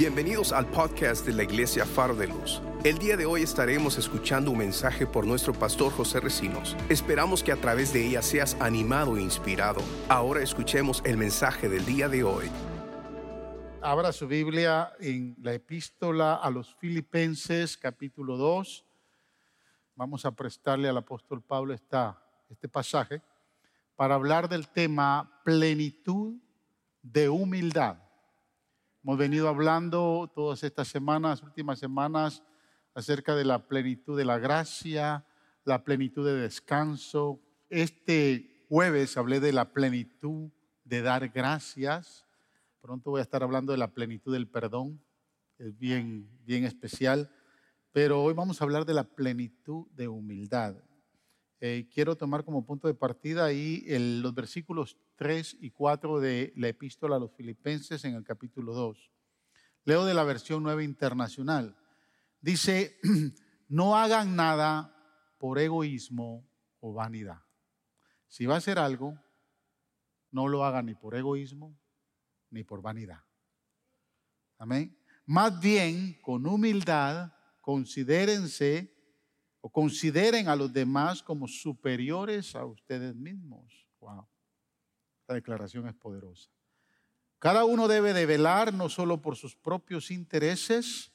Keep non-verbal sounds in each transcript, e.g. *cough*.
Bienvenidos al podcast de la Iglesia Faro de Luz. El día de hoy estaremos escuchando un mensaje por nuestro pastor José Recinos. Esperamos que a través de ella seas animado e inspirado. Ahora escuchemos el mensaje del día de hoy. Abra su Biblia en la epístola a los Filipenses capítulo 2. Vamos a prestarle al apóstol Pablo esta, este pasaje para hablar del tema plenitud de humildad. Hemos venido hablando todas estas semanas, últimas semanas, acerca de la plenitud de la gracia, la plenitud de descanso. Este jueves hablé de la plenitud de dar gracias. Pronto voy a estar hablando de la plenitud del perdón. Es bien, bien especial. Pero hoy vamos a hablar de la plenitud de humildad. Eh, quiero tomar como punto de partida ahí los versículos 3 y 4 de la epístola a los filipenses en el capítulo 2. Leo de la versión nueva internacional. Dice, *clears throat* no hagan nada por egoísmo o vanidad. Si va a hacer algo, no lo hagan ni por egoísmo ni por vanidad. Amén. Más bien, con humildad, considérense o consideren a los demás como superiores a ustedes mismos. Wow. La declaración es poderosa. Cada uno debe de velar no solo por sus propios intereses,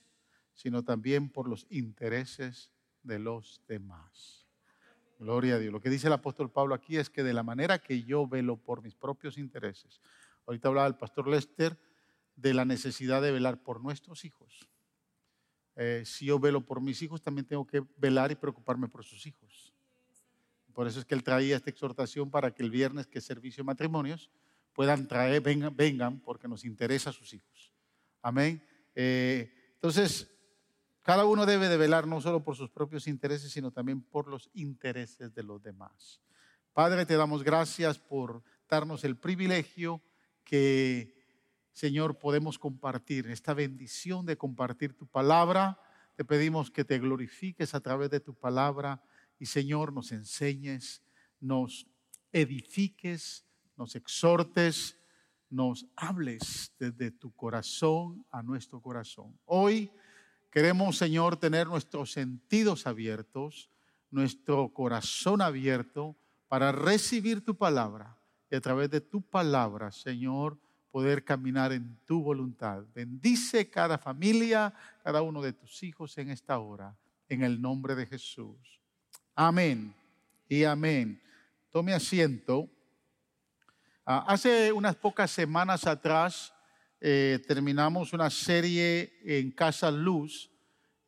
sino también por los intereses de los demás. Gloria a Dios. Lo que dice el apóstol Pablo aquí es que de la manera que yo velo por mis propios intereses, ahorita hablaba el pastor Lester de la necesidad de velar por nuestros hijos. Eh, si yo velo por mis hijos, también tengo que velar y preocuparme por sus hijos. Por eso es que él traía esta exhortación para que el viernes, que es servicio de matrimonios, puedan traer, vengan, vengan porque nos interesa a sus hijos. Amén. Eh, entonces, cada uno debe de velar no solo por sus propios intereses, sino también por los intereses de los demás. Padre, te damos gracias por darnos el privilegio que Señor, podemos compartir esta bendición de compartir tu palabra. Te pedimos que te glorifiques a través de tu palabra y Señor, nos enseñes, nos edifiques, nos exhortes, nos hables desde tu corazón a nuestro corazón. Hoy queremos, Señor, tener nuestros sentidos abiertos, nuestro corazón abierto para recibir tu palabra. Y a través de tu palabra, Señor, poder caminar en tu voluntad. Bendice cada familia, cada uno de tus hijos en esta hora, en el nombre de Jesús. Amén y amén. Tome asiento. Ah, hace unas pocas semanas atrás eh, terminamos una serie en Casa Luz.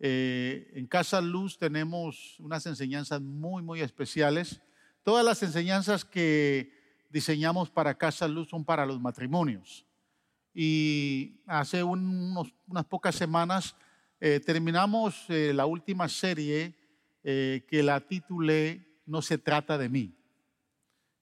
Eh, en Casa Luz tenemos unas enseñanzas muy, muy especiales. Todas las enseñanzas que diseñamos para Casa Luz son para los matrimonios. Y hace unos, unas pocas semanas eh, terminamos eh, la última serie eh, que la titulé No se trata de mí.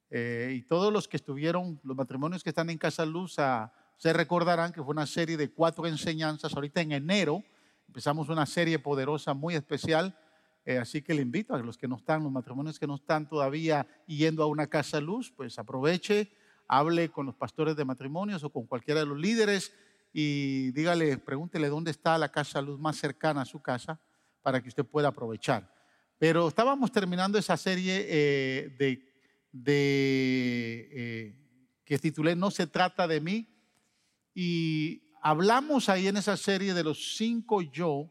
y todos los que estuvieron, los matrimonios que están en Casa Luz, ah, se recordarán que fue una serie de cuatro enseñanzas. Ahorita en enero empezamos una serie poderosa, muy especial. Así que le invito a los que no están, los matrimonios que no están todavía yendo a una casa luz, pues aproveche hable con los pastores de matrimonios o con cualquiera de los líderes y dígale, pregúntele dónde está la casa luz más cercana a su casa para que usted pueda aprovechar. Pero estábamos terminando esa serie eh, de, de eh, que titulé No se trata de mí y hablamos ahí en esa serie de los cinco yo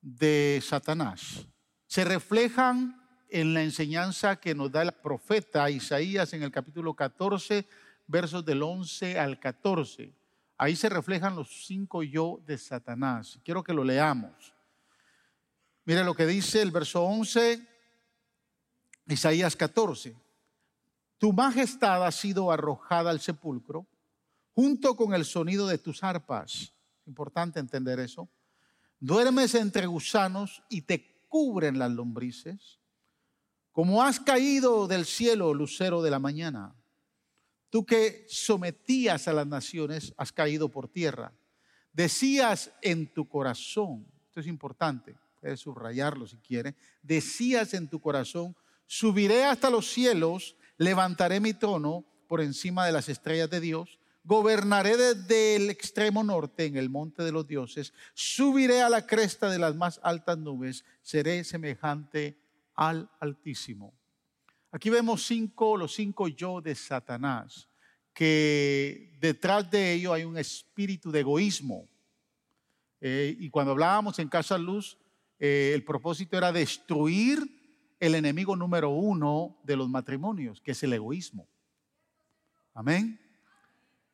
de Satanás. Se reflejan en la enseñanza que nos da el profeta Isaías en el capítulo 14, versos del 11 al 14. Ahí se reflejan los cinco yo de Satanás. Quiero que lo leamos. Mire lo que dice el verso 11, Isaías 14. Tu majestad ha sido arrojada al sepulcro junto con el sonido de tus arpas. Importante entender eso. Duermes entre gusanos y te cubren las lombrices como has caído del cielo, lucero de la mañana. Tú que sometías a las naciones, has caído por tierra. Decías en tu corazón, esto es importante, puedes subrayarlo si quiere, decías en tu corazón, subiré hasta los cielos, levantaré mi trono por encima de las estrellas de Dios, Gobernaré desde el extremo norte en el monte de los dioses. Subiré a la cresta de las más altas nubes. Seré semejante al Altísimo. Aquí vemos cinco, los cinco yo de Satanás, que detrás de ello hay un espíritu de egoísmo. Eh, y cuando hablábamos en Casa Luz, eh, el propósito era destruir el enemigo número uno de los matrimonios, que es el egoísmo. Amén.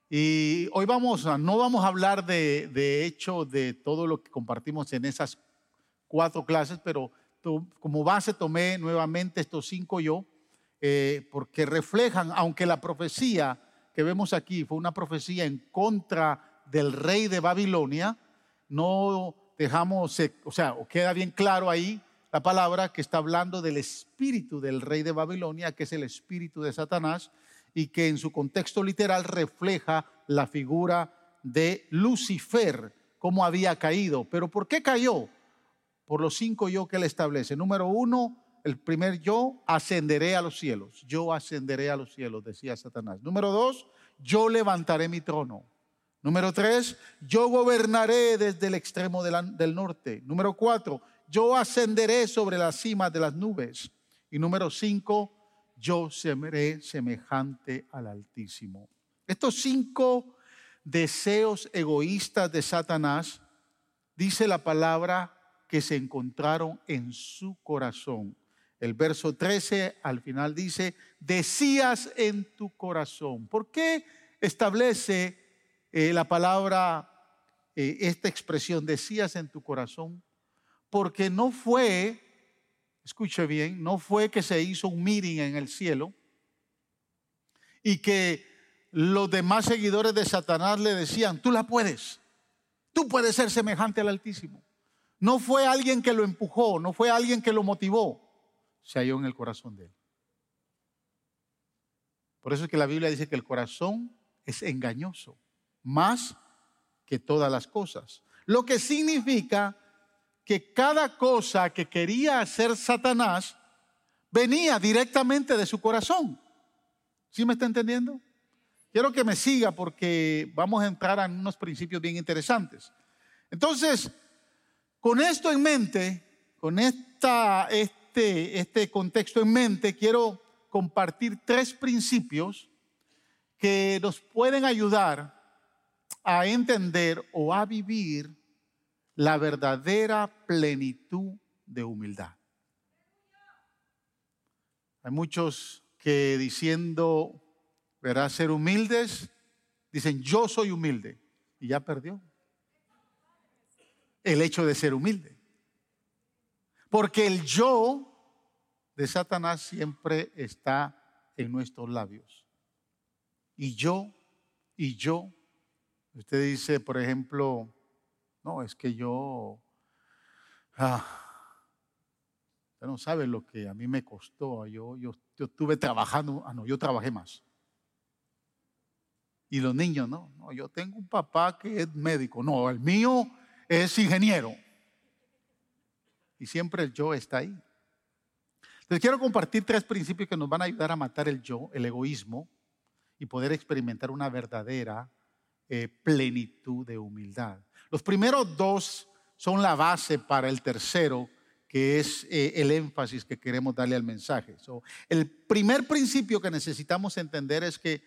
Y hoy vamos a, no vamos a hablar de, de hecho de todo lo que compartimos en esas cuatro clases, pero como base tomé nuevamente estos cinco yo, eh, porque reflejan, aunque la profecía que vemos aquí fue una profecía en contra del rey de Babilonia, no dejamos, o sea, queda bien claro ahí la palabra que está hablando del espíritu del rey de Babilonia, que es el espíritu de Satanás, y que en su contexto literal refleja la figura de Lucifer, cómo había caído. Pero ¿por qué cayó? Por los cinco yo que él establece. Número uno, el primer yo, ascenderé a los cielos. Yo ascenderé a los cielos, decía Satanás. Número dos, yo levantaré mi trono. Número tres, yo gobernaré desde el extremo del norte. Número cuatro, yo ascenderé sobre las cimas de las nubes. Y número cinco, yo seré semejante al Altísimo. Estos cinco deseos egoístas de Satanás, dice la palabra que se encontraron en su corazón. El verso 13 al final dice, decías en tu corazón. ¿Por qué establece eh, la palabra, eh, esta expresión, decías en tu corazón? Porque no fue escuche bien, no fue que se hizo un meeting en el cielo y que los demás seguidores de Satanás le decían, tú la puedes, tú puedes ser semejante al Altísimo. No fue alguien que lo empujó, no fue alguien que lo motivó, se halló en el corazón de él. Por eso es que la Biblia dice que el corazón es engañoso, más que todas las cosas. Lo que significa que cada cosa que quería hacer Satanás venía directamente de su corazón. ¿Sí me está entendiendo? Quiero que me siga porque vamos a entrar en unos principios bien interesantes. Entonces, con esto en mente, con esta, este, este contexto en mente, quiero compartir tres principios que nos pueden ayudar a entender o a vivir la verdadera plenitud de humildad. Hay muchos que diciendo, verás, ser humildes, dicen, yo soy humilde, y ya perdió el hecho de ser humilde. Porque el yo de Satanás siempre está en nuestros labios. Y yo, y yo. Usted dice, por ejemplo, no, es que yo, ah, usted no sabe lo que a mí me costó. Yo, yo, yo estuve trabajando, ah, no, yo trabajé más. Y los niños, no, no, yo tengo un papá que es médico. No, el mío es ingeniero. Y siempre el yo está ahí. Les quiero compartir tres principios que nos van a ayudar a matar el yo, el egoísmo, y poder experimentar una verdadera eh, plenitud de humildad. Los primeros dos son la base para el tercero, que es eh, el énfasis que queremos darle al mensaje. el primer principio que necesitamos entender es que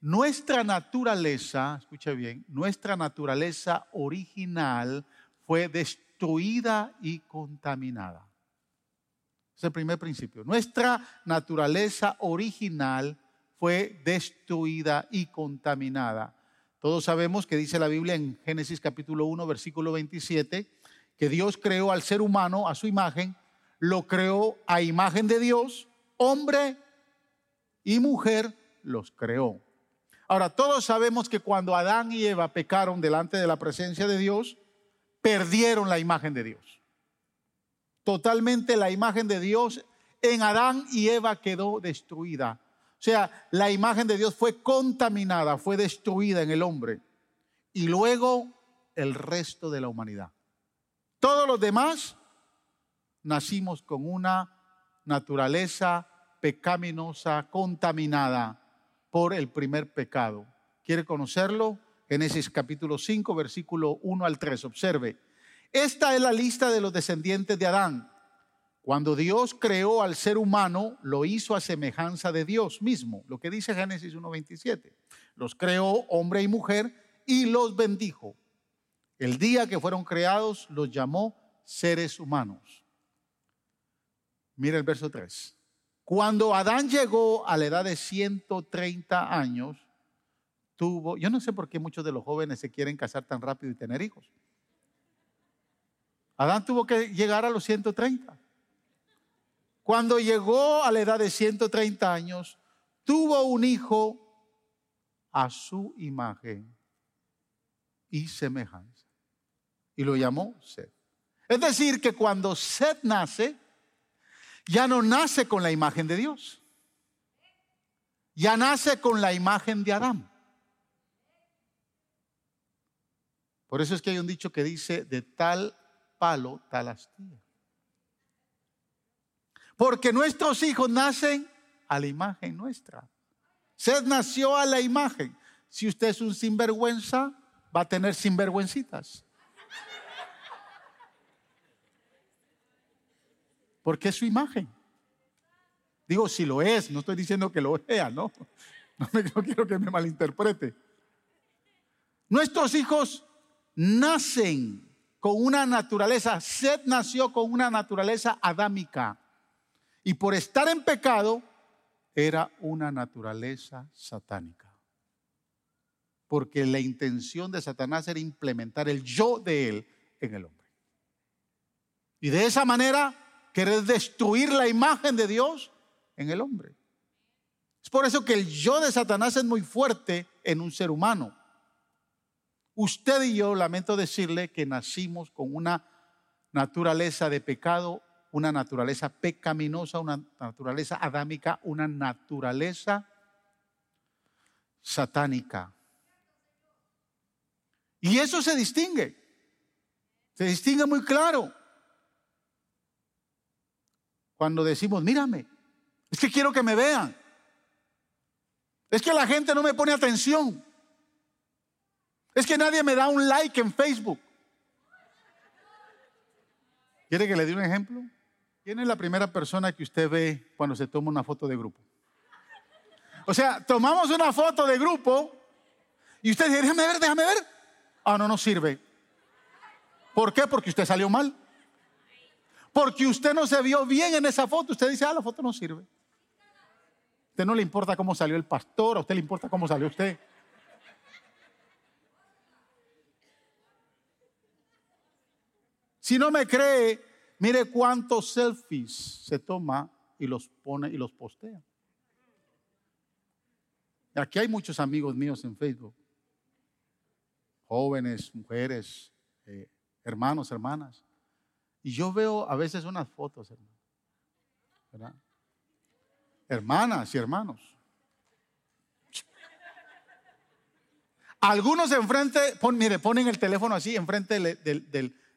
nuestra naturaleza, escucha bien, nuestra naturaleza original fue destruida y contaminada. Es el primer principio. Nuestra naturaleza original fue destruida y contaminada. Todos sabemos que dice la Biblia en Génesis capítulo 1, versículo 27, que Dios creó al ser humano a su imagen, lo creó a imagen de Dios, hombre y mujer los creó. Ahora, todos sabemos que cuando Adán y Eva pecaron delante de la presencia de Dios, perdieron la imagen de Dios. Totalmente la imagen de Dios en Adán y Eva quedó destruida. Sea, la imagen de Dios fue contaminada, fue destruida en el hombre. Y luego el resto de la humanidad. Todos los demás nacimos con una naturaleza pecaminosa, contaminada por el primer pecado. ¿Quiere conocerlo? Génesis capítulo 5, versículo 1 al 3. Observe. Esta es la lista de los descendientes de Adán. Cuando Dios creó al ser humano, lo hizo a semejanza de Dios mismo, lo que dice Génesis 1.27. Los creó hombre y mujer y los bendijo. El día que fueron creados los llamó seres humanos. Mira el verso 3. Cuando Adán llegó a la edad de 130 años, tuvo, yo no sé por qué muchos de los jóvenes se quieren casar tan rápido y tener hijos. Adán tuvo que llegar a los 130. Cuando llegó a la edad de 130 años, tuvo un hijo a su imagen y semejanza. Y lo llamó Seth. Es decir, que cuando Seth nace, ya no nace con la imagen de Dios. Ya nace con la imagen de Adán. Por eso es que hay un dicho que dice, de tal palo, tal astilla. Porque nuestros hijos nacen a la imagen nuestra. Seth nació a la imagen. Si usted es un sinvergüenza, va a tener sinvergüencitas. Porque es su imagen. Digo, si lo es, no estoy diciendo que lo sea, ¿no? *laughs* No, no quiero que me malinterprete. Nuestros hijos nacen con una naturaleza, Seth nació con una naturaleza adámica. Y por estar en pecado, era una naturaleza satánica. Porque la intención de Satanás era implementar el yo de él en el hombre. Y de esa manera querer destruir la imagen de Dios en el hombre. Es por eso que el yo de Satanás es muy fuerte en un ser humano. Usted y yo, lamento decirle que nacimos con una naturaleza de pecado una naturaleza pecaminosa, una naturaleza adámica, una naturaleza satánica. Y eso se distingue, se distingue muy claro. Cuando decimos, mírame, es que quiero que me vean. Es que la gente no me pone atención. Es que nadie me da un like en Facebook. ¿Quiere que le dé un ejemplo? ¿Quién es la primera persona que usted ve cuando se toma una foto de grupo? O sea, tomamos una foto de grupo y usted dice, déjame ver, déjame ver. Ah, no, no sirve. ¿Por qué? Porque usted salió mal. Porque usted no se vio bien en esa foto. Usted dice, ah, la foto no sirve. A usted no le importa cómo salió el pastor, a usted le importa cómo salió usted. Si no me cree, Mire cuántos selfies se toma y los pone y los postea. Aquí hay muchos amigos míos en Facebook. Jóvenes, mujeres, eh, hermanos, hermanas. Y yo veo a veces unas fotos, hermano. Hermanas y hermanos. Algunos enfrente, mire, ponen el teléfono así enfrente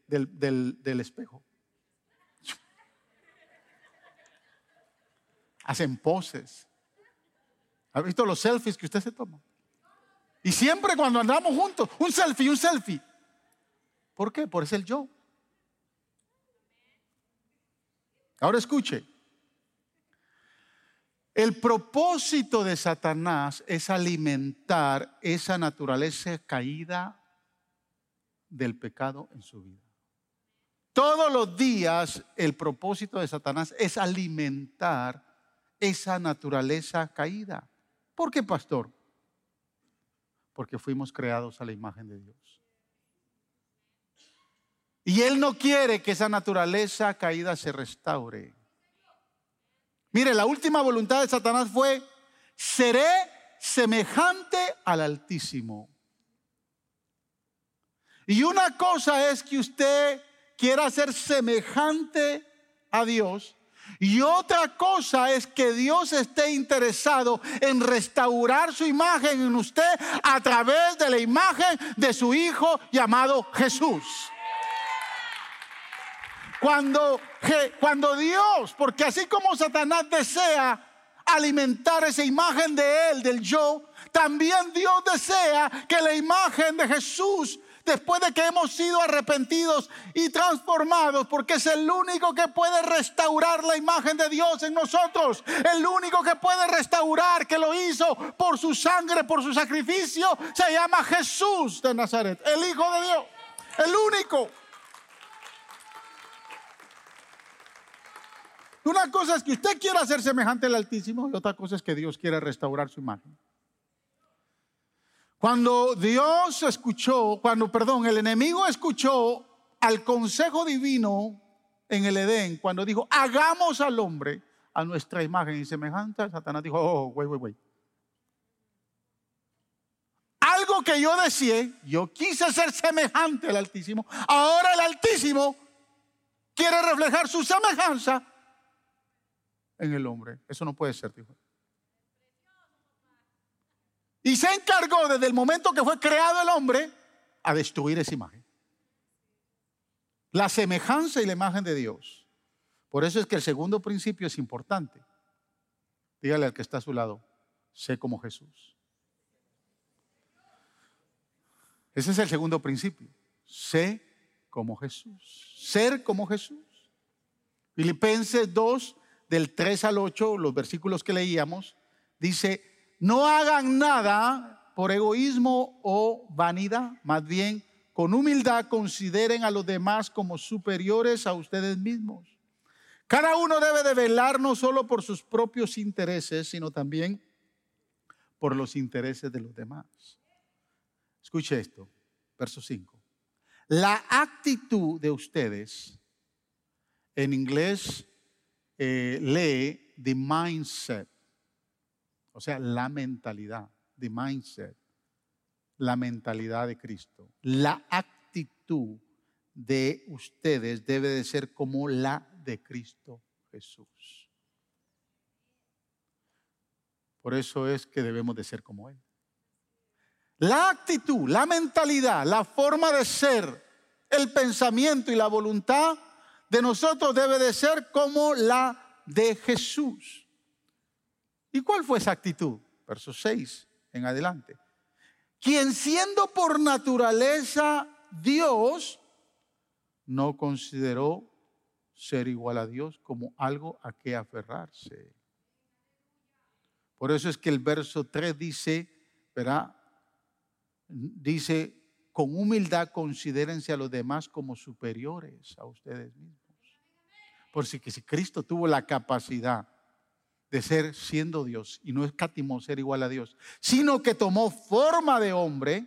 del espejo. Hacen poses. ¿Ha visto los selfies que usted se toma? Y siempre cuando andamos juntos, un selfie, un selfie. ¿Por qué? Por el yo. Ahora escuche. El propósito de Satanás es alimentar esa naturaleza caída del pecado en su vida. Todos los días el propósito de Satanás es alimentar esa naturaleza caída. ¿Por qué, pastor? Porque fuimos creados a la imagen de Dios. Y Él no quiere que esa naturaleza caída se restaure. Mire, la última voluntad de Satanás fue, seré semejante al Altísimo. Y una cosa es que usted quiera ser semejante a Dios y otra cosa es que Dios esté interesado en restaurar su imagen en usted a través de la imagen de su Hijo llamado Jesús. Cuando, cuando Dios, porque así como Satanás desea alimentar esa imagen de Él, del yo, también Dios desea que la imagen de Jesús después de que hemos sido arrepentidos y transformados, porque es el único que puede restaurar la imagen de Dios en nosotros, el único que puede restaurar, que lo hizo por su sangre, por su sacrificio, se llama Jesús de Nazaret, el Hijo de Dios, el único. Una cosa es que usted quiera ser semejante al Altísimo y otra cosa es que Dios quiere restaurar su imagen. Cuando Dios escuchó, cuando, perdón, el enemigo escuchó al consejo divino en el Edén, cuando dijo, hagamos al hombre a nuestra imagen y semejanza, Satanás dijo, oh, güey, güey, güey. Algo que yo decía, yo quise ser semejante al Altísimo, ahora el Altísimo quiere reflejar su semejanza en el hombre. Eso no puede ser, dijo. Y se encargó desde el momento que fue creado el hombre a destruir esa imagen. La semejanza y la imagen de Dios. Por eso es que el segundo principio es importante. Dígale al que está a su lado, sé como Jesús. Ese es el segundo principio. Sé como Jesús. Ser como Jesús. Filipenses 2, del 3 al 8, los versículos que leíamos, dice, no hagan nada por egoísmo o vanidad, más bien con humildad consideren a los demás como superiores a ustedes mismos. Cada uno debe de velar no solo por sus propios intereses, sino también por los intereses de los demás. Escuche esto, verso 5. La actitud de ustedes, en inglés eh, lee the mindset o sea, la mentalidad, the mindset, la mentalidad de Cristo. La actitud de ustedes debe de ser como la de Cristo Jesús. Por eso es que debemos de ser como Él. La actitud, la mentalidad, la forma de ser, el pensamiento y la voluntad de nosotros debe de ser como la de Jesús. ¿Y cuál fue esa actitud? Verso 6 en adelante. Quien siendo por naturaleza Dios, no consideró ser igual a Dios como algo a que aferrarse. Por eso es que el verso 3 dice, ¿verdad? Dice, con humildad considérense a los demás como superiores a ustedes mismos. Por si que si Cristo tuvo la capacidad de ser siendo Dios y no escatimó ser igual a Dios, sino que tomó forma de hombre,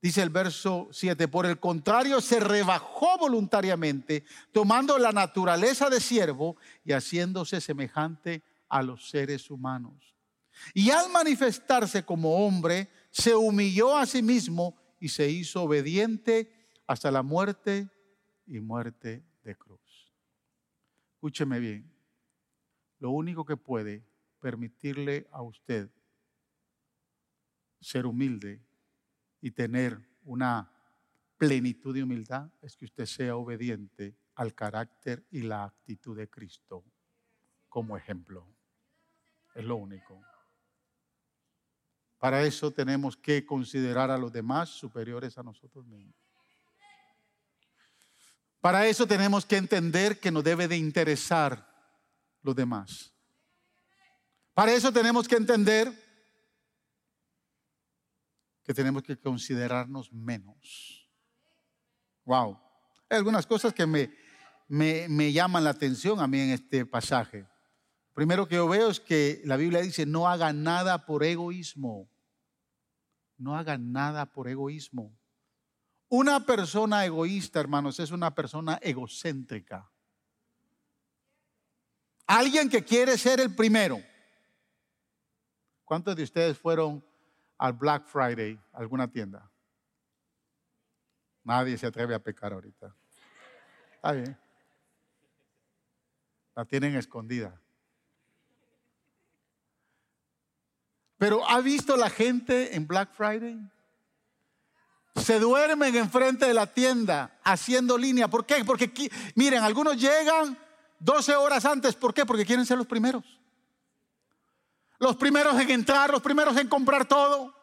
dice el verso 7, por el contrario se rebajó voluntariamente, tomando la naturaleza de siervo y haciéndose semejante a los seres humanos. Y al manifestarse como hombre, se humilló a sí mismo y se hizo obediente hasta la muerte y muerte de cruz. Escúcheme bien lo único que puede permitirle a usted ser humilde y tener una plenitud de humildad es que usted sea obediente al carácter y la actitud de Cristo como ejemplo. Es lo único. Para eso tenemos que considerar a los demás superiores a nosotros mismos. Para eso tenemos que entender que nos debe de interesar los demás. Para eso tenemos que entender que tenemos que considerarnos menos. Wow. Hay algunas cosas que me, me, me llaman la atención a mí en este pasaje. Primero que yo veo es que la Biblia dice, no hagan nada por egoísmo. No hagan nada por egoísmo. Una persona egoísta, hermanos, es una persona egocéntrica. Alguien que quiere ser el primero. ¿Cuántos de ustedes fueron al Black Friday, alguna tienda? Nadie se atreve a pecar ahorita. Está bien. La tienen escondida. Pero ¿ha visto la gente en Black Friday? Se duermen enfrente de la tienda haciendo línea. ¿Por qué? Porque miren, algunos llegan 12 horas antes. ¿Por qué? Porque quieren ser los primeros. Los primeros en entrar, los primeros en comprar todo.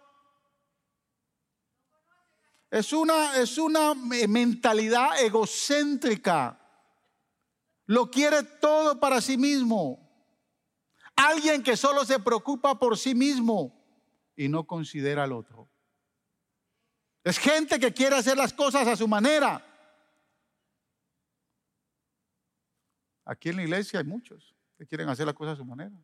Es una, es una mentalidad egocéntrica. Lo quiere todo para sí mismo. Alguien que solo se preocupa por sí mismo y no considera al otro. Es gente que quiere hacer las cosas a su manera. Aquí en la iglesia hay muchos que quieren hacer las cosas a su manera.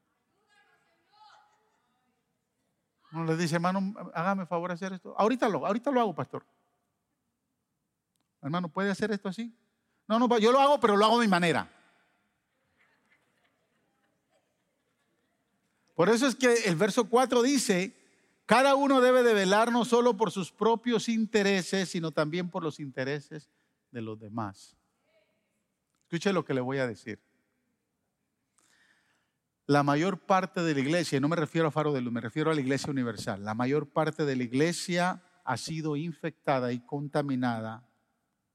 Uno le dice, hermano, hágame favor hacer esto. Ahorita lo, ahorita lo hago, pastor. Hermano, ¿puede hacer esto así? No, no, yo lo hago, pero lo hago de mi manera. Por eso es que el verso 4 dice, cada uno debe de velar no solo por sus propios intereses, sino también por los intereses de los demás. Escuche lo que le voy a decir. La mayor parte de la iglesia, y no me refiero a Faro de Luz, me refiero a la iglesia universal, la mayor parte de la iglesia ha sido infectada y contaminada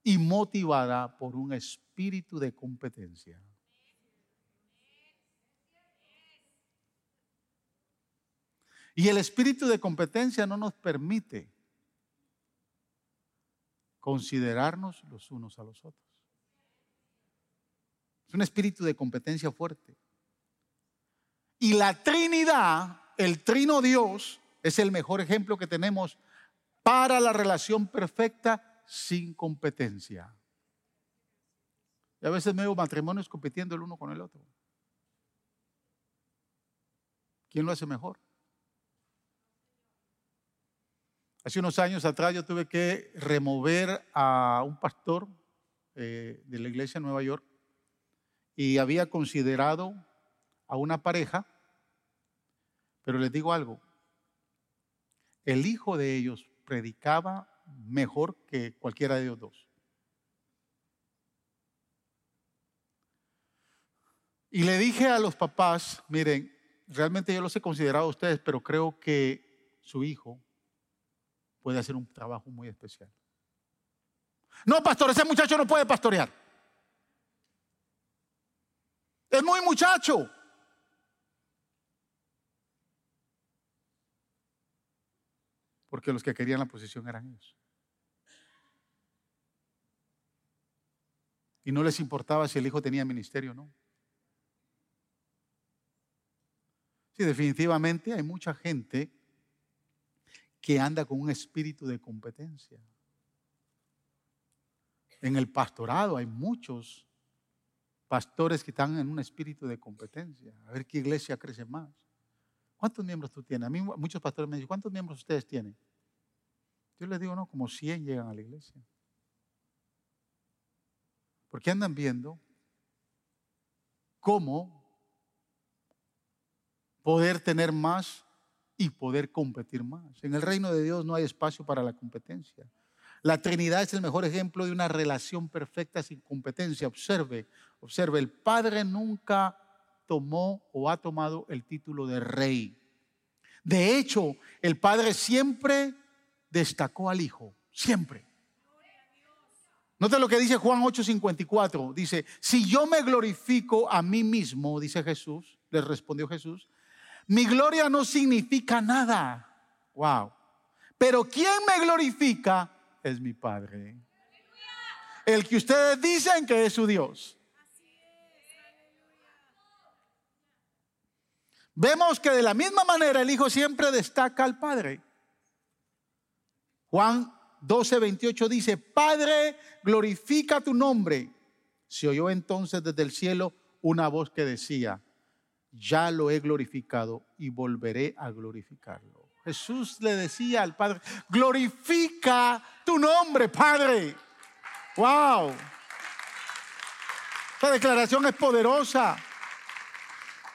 y motivada por un espíritu de competencia. Y el espíritu de competencia no nos permite considerarnos los unos a los otros. Un espíritu de competencia fuerte. Y la Trinidad, el Trino Dios, es el mejor ejemplo que tenemos para la relación perfecta sin competencia. Y a veces veo matrimonios compitiendo el uno con el otro. ¿Quién lo hace mejor? Hace unos años atrás yo tuve que remover a un pastor eh, de la iglesia de Nueva York y había considerado a una pareja, pero les digo algo, el hijo de ellos predicaba mejor que cualquiera de ellos dos. Y le dije a los papás, miren, realmente yo los he considerado a ustedes, pero creo que su hijo puede hacer un trabajo muy especial. No, pastor, ese muchacho no puede pastorear. Es muy muchacho. Porque los que querían la posición eran ellos. Y no les importaba si el hijo tenía ministerio o no. Sí, definitivamente hay mucha gente que anda con un espíritu de competencia. En el pastorado hay muchos pastores que están en un espíritu de competencia. A ver qué iglesia crece más. ¿Cuántos miembros tú tienes? A mí muchos pastores me dicen, ¿cuántos miembros ustedes tienen? Yo les digo, no, como 100 llegan a la iglesia. Porque andan viendo cómo poder tener más y poder competir más. En el reino de Dios no hay espacio para la competencia. La Trinidad es el mejor ejemplo de una relación perfecta sin competencia. Observe, observe, el Padre nunca tomó o ha tomado el título de rey. De hecho, el Padre siempre destacó al Hijo, siempre. Note lo que dice Juan 8:54. Dice, si yo me glorifico a mí mismo, dice Jesús, le respondió Jesús, mi gloria no significa nada. Wow. Pero quien me glorifica es mi Padre. El que ustedes dicen que es su Dios. Vemos que de la misma manera el Hijo siempre destaca al Padre. Juan 12, 28 dice, Padre, glorifica tu nombre. Se oyó entonces desde el cielo una voz que decía, ya lo he glorificado y volveré a glorificarlo. Jesús le decía al Padre, glorifica tu nombre, Padre. Wow. Esta declaración es poderosa.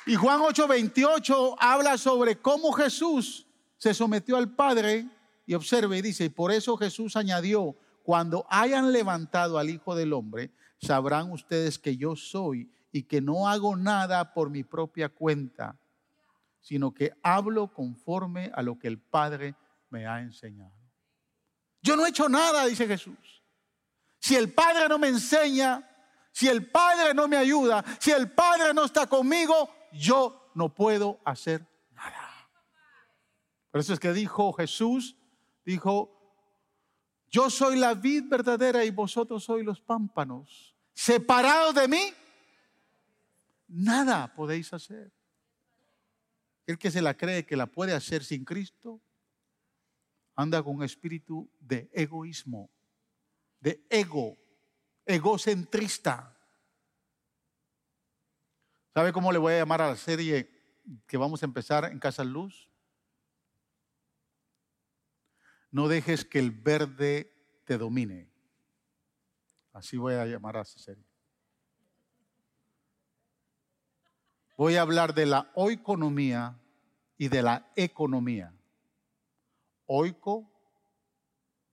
Y Juan 8:28 habla sobre cómo Jesús se sometió al Padre. Y observe, y dice, por eso Jesús añadió, cuando hayan levantado al Hijo del Hombre, sabrán ustedes que yo soy y que no hago nada por mi propia cuenta, sino que hablo conforme a lo que el Padre me ha enseñado. Yo no he hecho nada, dice Jesús. Si el Padre no me enseña, si el Padre no me ayuda, si el Padre no está conmigo, yo no puedo hacer nada. Por eso es que dijo Jesús, dijo, yo soy la vid verdadera y vosotros sois los pámpanos. Separados de mí, nada podéis hacer. El que se la cree que la puede hacer sin Cristo, anda con un espíritu de egoísmo, de ego, egocentrista. ¿Sabe cómo le voy a llamar a la serie que vamos a empezar en Casa Luz? No dejes que el verde te domine. Así voy a llamar a esa serie. Voy a hablar de la oikonomía y de la economía. Oiko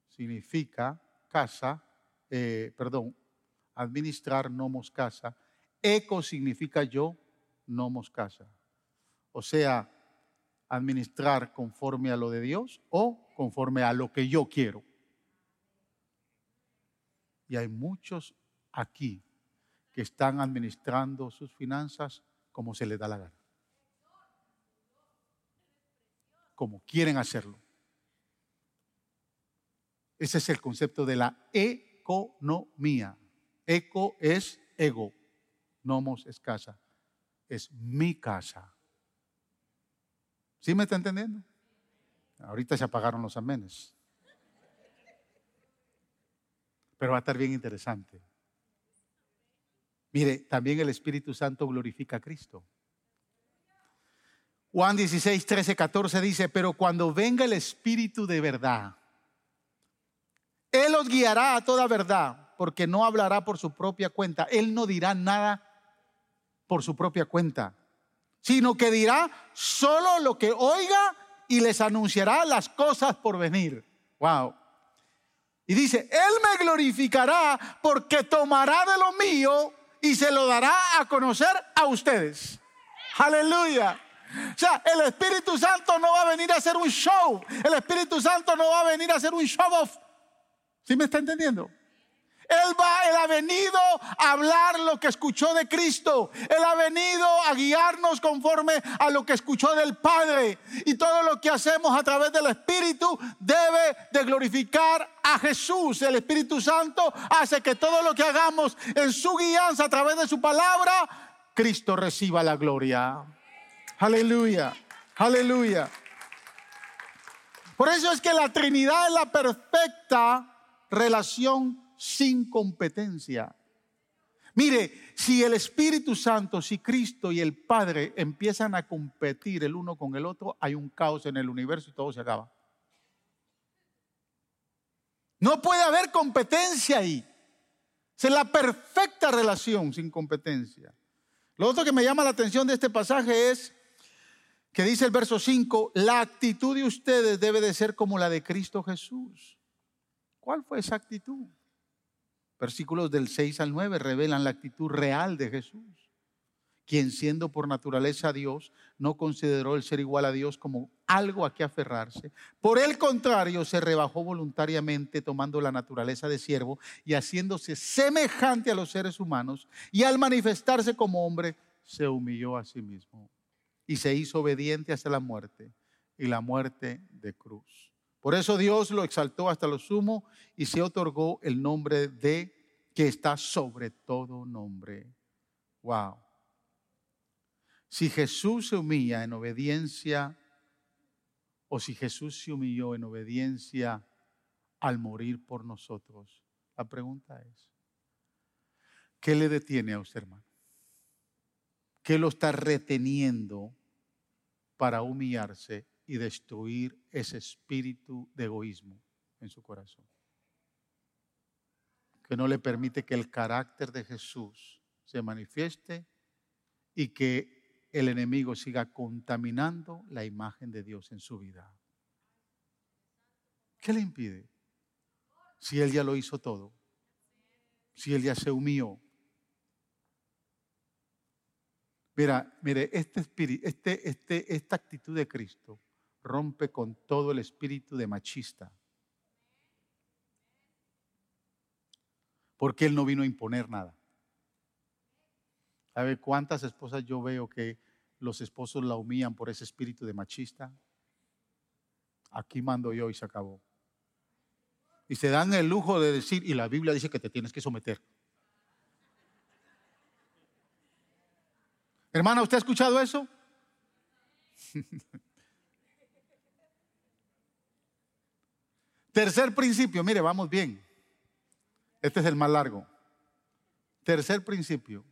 significa casa, eh, perdón, administrar, nomos casa. Eco significa yo, nomos casa. O sea, administrar conforme a lo de Dios o conforme a lo que yo quiero. Y hay muchos aquí que están administrando sus finanzas como se les da la gana. Como quieren hacerlo. Ese es el concepto de la economía. Eco es ego, nomos es casa. Es mi casa. ¿Sí me está entendiendo? Ahorita se apagaron los amenes. Pero va a estar bien interesante. Mire, también el Espíritu Santo glorifica a Cristo. Juan 16, 13, 14 dice, pero cuando venga el Espíritu de verdad, Él os guiará a toda verdad, porque no hablará por su propia cuenta. Él no dirá nada por su propia cuenta, sino que dirá solo lo que oiga y les anunciará las cosas por venir. Wow. Y dice, Él me glorificará porque tomará de lo mío y se lo dará a conocer a ustedes. Aleluya. O sea, el Espíritu Santo no va a venir a hacer un show. El Espíritu Santo no va a venir a hacer un show off. ¿Sí me está entendiendo? Él va, él ha venido a hablar lo que escuchó de Cristo. Él ha venido a guiarnos conforme a lo que escuchó del Padre. Y todo lo que hacemos a través del Espíritu debe de glorificar a Jesús. El Espíritu Santo hace que todo lo que hagamos en su guianza a través de su palabra, Cristo reciba la gloria. Aleluya, aleluya. Por eso es que la Trinidad es la perfecta relación sin competencia. Mire, si el Espíritu Santo, si Cristo y el Padre empiezan a competir el uno con el otro, hay un caos en el universo y todo se acaba. No puede haber competencia ahí. Es la perfecta relación sin competencia. Lo otro que me llama la atención de este pasaje es que dice el verso 5, la actitud de ustedes debe de ser como la de Cristo Jesús. ¿Cuál fue esa actitud? Versículos del 6 al 9 revelan la actitud real de Jesús, quien siendo por naturaleza Dios, no consideró el ser igual a Dios como algo a que aferrarse. Por el contrario, se rebajó voluntariamente tomando la naturaleza de siervo y haciéndose semejante a los seres humanos, y al manifestarse como hombre, se humilló a sí mismo y se hizo obediente hasta la muerte y la muerte de cruz. Por eso Dios lo exaltó hasta lo sumo y se otorgó el nombre de que está sobre todo nombre. Wow. Si Jesús se humilla en obediencia, o si Jesús se humilló en obediencia al morir por nosotros, la pregunta es, ¿qué le detiene a usted, hermano? ¿Qué lo está reteniendo para humillarse y destruir ese espíritu de egoísmo en su corazón. Que no le permite que el carácter de Jesús se manifieste y que el enemigo siga contaminando la imagen de Dios en su vida. ¿Qué le impide? Si Él ya lo hizo todo, si Él ya se humilló, Mira, mire, este espíritu, este, este, esta actitud de Cristo rompe con todo el espíritu de machista. Porque Él no vino a imponer nada. ¿Sabe cuántas esposas yo veo que los esposos la humillan por ese espíritu de machista? aquí mando yo y se acabó. Y se dan el lujo de decir, y la Biblia dice que te tienes que someter. Hermana, ¿usted ha escuchado eso? *laughs* Tercer principio, mire, vamos bien. Este es el más largo. Tercer principio.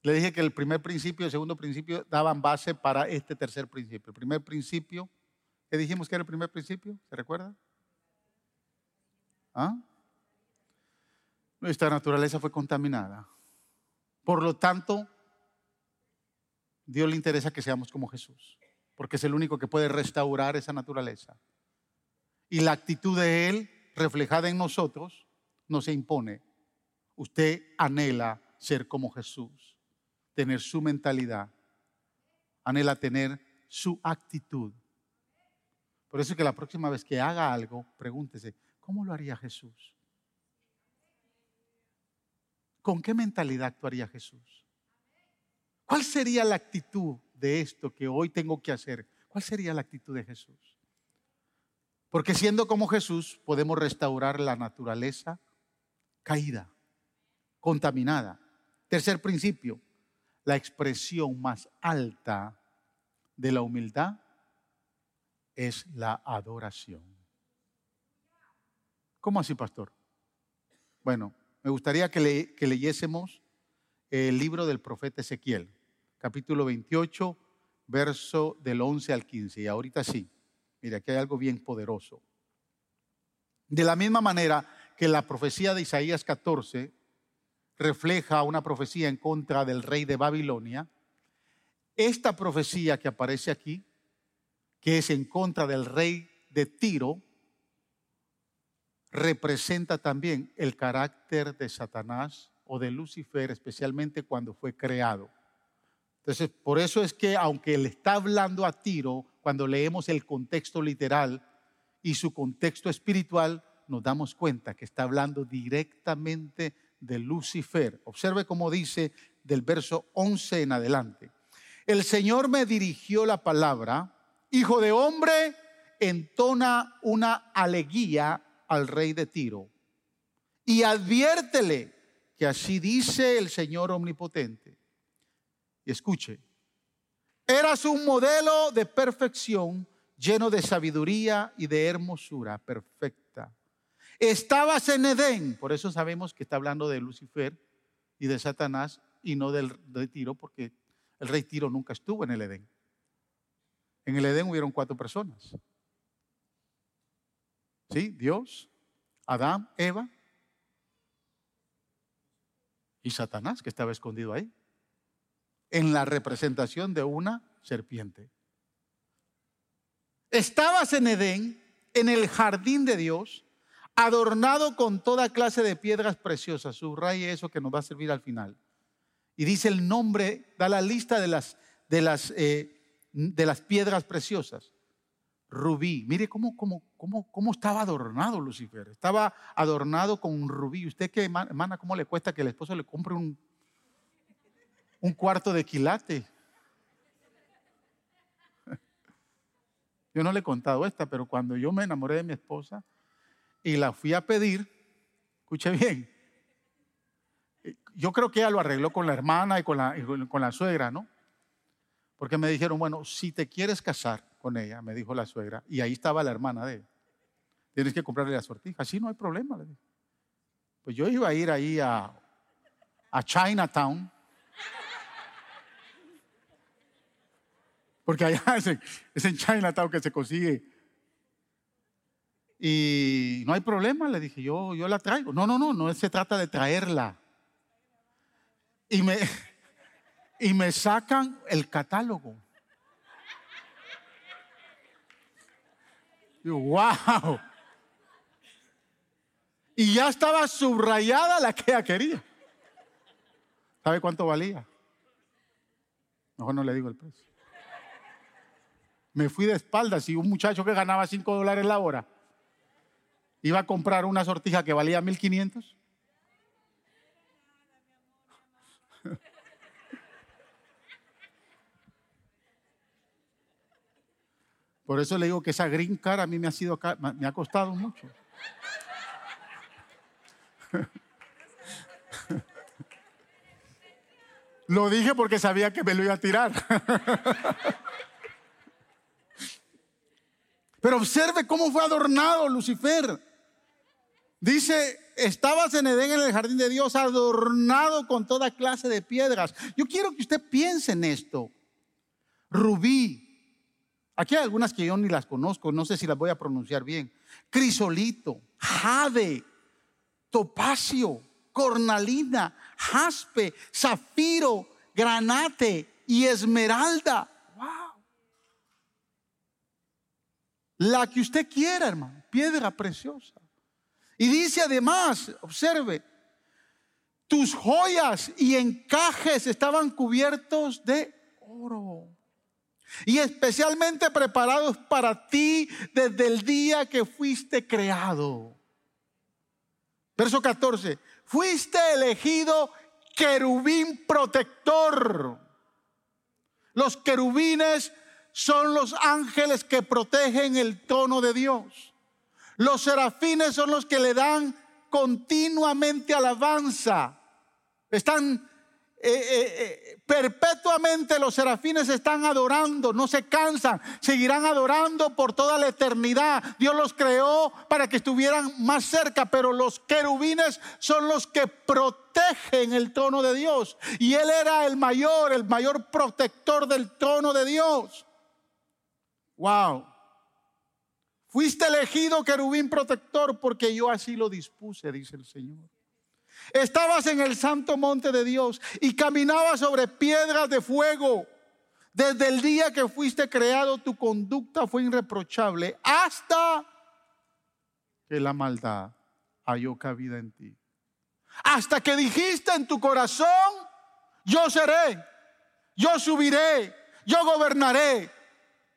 Le dije que el primer principio y el segundo principio daban base para este tercer principio. El primer principio, ¿qué dijimos que era el primer principio? ¿Se recuerda? ¿Ah? Nuestra naturaleza fue contaminada. Por lo tanto, Dios le interesa que seamos como Jesús, porque es el único que puede restaurar esa naturaleza. Y la actitud de Él, reflejada en nosotros, no se impone. Usted anhela ser como Jesús, tener su mentalidad, anhela tener su actitud. Por eso es que la próxima vez que haga algo, pregúntese, ¿cómo lo haría Jesús? ¿Con qué mentalidad actuaría Jesús? ¿Cuál sería la actitud de esto que hoy tengo que hacer? ¿Cuál sería la actitud de Jesús? Porque siendo como Jesús podemos restaurar la naturaleza caída, contaminada. Tercer principio, la expresión más alta de la humildad es la adoración. ¿Cómo así, pastor? Bueno, me gustaría que, leyésemos el libro del profeta Ezequiel, capítulo 28, verso del 11 al 15. Y ahorita sí, mira, aquí hay algo bien poderoso. De la misma manera que la profecía de Isaías 14 refleja una profecía en contra del rey de Babilonia, esta profecía que aparece aquí, que es en contra del rey de Tiro, representa también el carácter de Satanás o de Lucifer, especialmente cuando fue creado. Entonces, por eso es que aunque él está hablando a Tiro, cuando leemos el contexto literal y su contexto espiritual, nos damos cuenta que está hablando directamente de Lucifer. Observe cómo dice del verso 11 en adelante. El Señor me dirigió la palabra, hijo de hombre, entona una alegía al rey de Tiro y adviértele que así dice el Señor omnipotente. Y escuche, eras un modelo de perfección lleno de sabiduría y de hermosura perfecta. Estabas en Edén, por eso sabemos que está hablando de Lucifer y de Satanás y no del de Tiro, porque el rey Tiro nunca estuvo en el Edén. En el Edén hubieron cuatro personas. ¿Sí? Dios, Adán, Eva y Satanás que estaba escondido ahí. En la representación de una serpiente. Estabas en Edén, en el jardín de Dios, adornado con toda clase de piedras preciosas. Subraye eso que nos va a servir al final. Y dice el nombre, da la lista de las, de las, eh, de las piedras preciosas rubí. Mire cómo, cómo, cómo, cómo estaba adornado Lucifer. Estaba adornado con un rubí. ¿Usted qué, hermana, cómo le cuesta que el esposo le compre un, un cuarto de quilate? *laughs* Yo no le he contado esta, pero cuando yo me enamoré de mi esposa y la fui a pedir, escuche bien, yo creo que ella lo arregló con la hermana y con la, con la suegra, ¿no? Porque me dijeron, bueno, si te quieres casar, con ella, me dijo la suegra, y ahí estaba la hermana de él. Tienes que comprarle la sortija. Sí, no hay problema. Le Pues yo iba a ir ahí a, a Chinatown. Porque allá *laughs* es en, Chinatown que se consigue. Y no hay problema, le dije, yo, yo la traigo. No, no, no, no se trata de traerla. Y me, *laughs* y me sacan el catálogo. wow. Y ya estaba subrayada la que ella quería. ¿Sabe cuánto valía? Mejor no le digo el precio. Me fui de espaldas y un muchacho que ganaba 5 dólares la hora iba a comprar una sortija que valía 1500. Por eso le digo que esa green card a mí me ha, sido, me ha costado mucho. *laughs* Lo dije porque sabía que me lo iba a tirar. *laughs* Pero observe cómo fue adornado Lucifer. Dice, estabas en Edén en el jardín de Dios, adornado con toda clase de piedras. Yo quiero que usted piense en esto. Rubí. Aquí hay algunas que yo ni las conozco, no sé si las voy a pronunciar bien. Crisolito, jade, topacio, cornalina, jaspe, zafiro, granate y esmeralda. Wow. La que usted quiera, hermano, piedra preciosa. Y dice además, observe, tus joyas y encajes estaban cubiertos de oro. Y especialmente preparados para ti desde el día que fuiste creado. Verso 14, fuiste elegido querubín protector. Los querubines son los ángeles que protegen el trono de Dios. Los serafines son los que le dan continuamente alabanza. Están eh, eh, eh, perpetuamente los serafines están adorando, no se cansan, seguirán adorando por toda la eternidad. Dios los creó para que estuvieran más cerca, pero los querubines son los que protegen el trono de Dios. Y Él era el mayor, el mayor protector del trono de Dios. Wow. Fuiste elegido querubín protector porque yo así lo dispuse, dice el Señor. Estabas en el santo monte de Dios y caminabas sobre piedras de fuego. Desde el día que fuiste creado, tu conducta fue irreprochable hasta que la maldad halló cabida en ti. Hasta que dijiste en tu corazón, yo seré, yo subiré, yo gobernaré,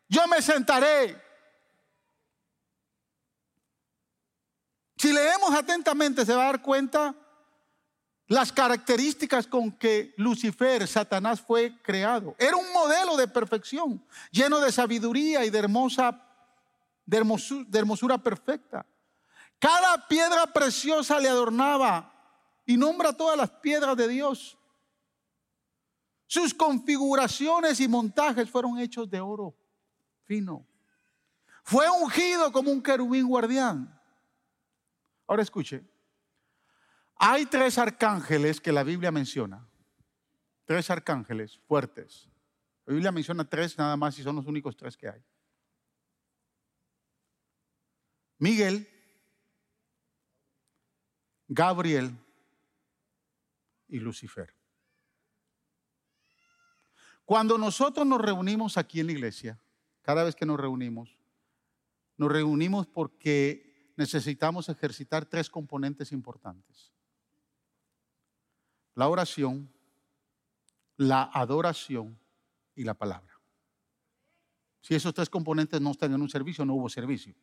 yo me sentaré. Si leemos atentamente se va a dar cuenta las características con que Lucifer, Satanás, fue creado. Era un modelo de perfección, lleno de sabiduría y de hermosa, de hermosura, hermosura perfecta. Cada piedra preciosa le adornaba y nombra todas las piedras de Dios. Sus configuraciones y montajes fueron hechos de oro fino. Fue ungido como un querubín guardián. Ahora escuche, hay tres arcángeles que la Biblia menciona. Tres arcángeles fuertes. La Biblia menciona tres nada más y son los únicos tres que hay. Miguel, Gabriel y Lucifer. Cuando nosotros nos reunimos aquí en la iglesia, cada vez que nos reunimos, nos reunimos porque necesitamos ejercitar tres componentes importantes la oración, la adoración y la palabra. Si esos tres componentes no están en un servicio, no hubo servicio.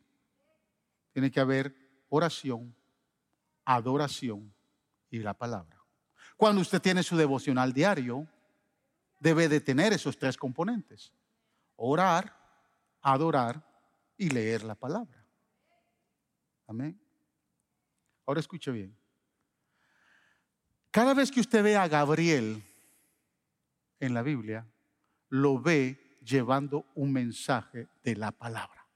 Tiene que haber oración, adoración y la palabra. Cuando usted tiene su devocional diario, debe de tener esos tres componentes. Orar, adorar y leer la palabra. Amén. Ahora escuche bien. Cada vez que usted ve a Gabriel en la Biblia, lo ve llevando un mensaje de la palabra.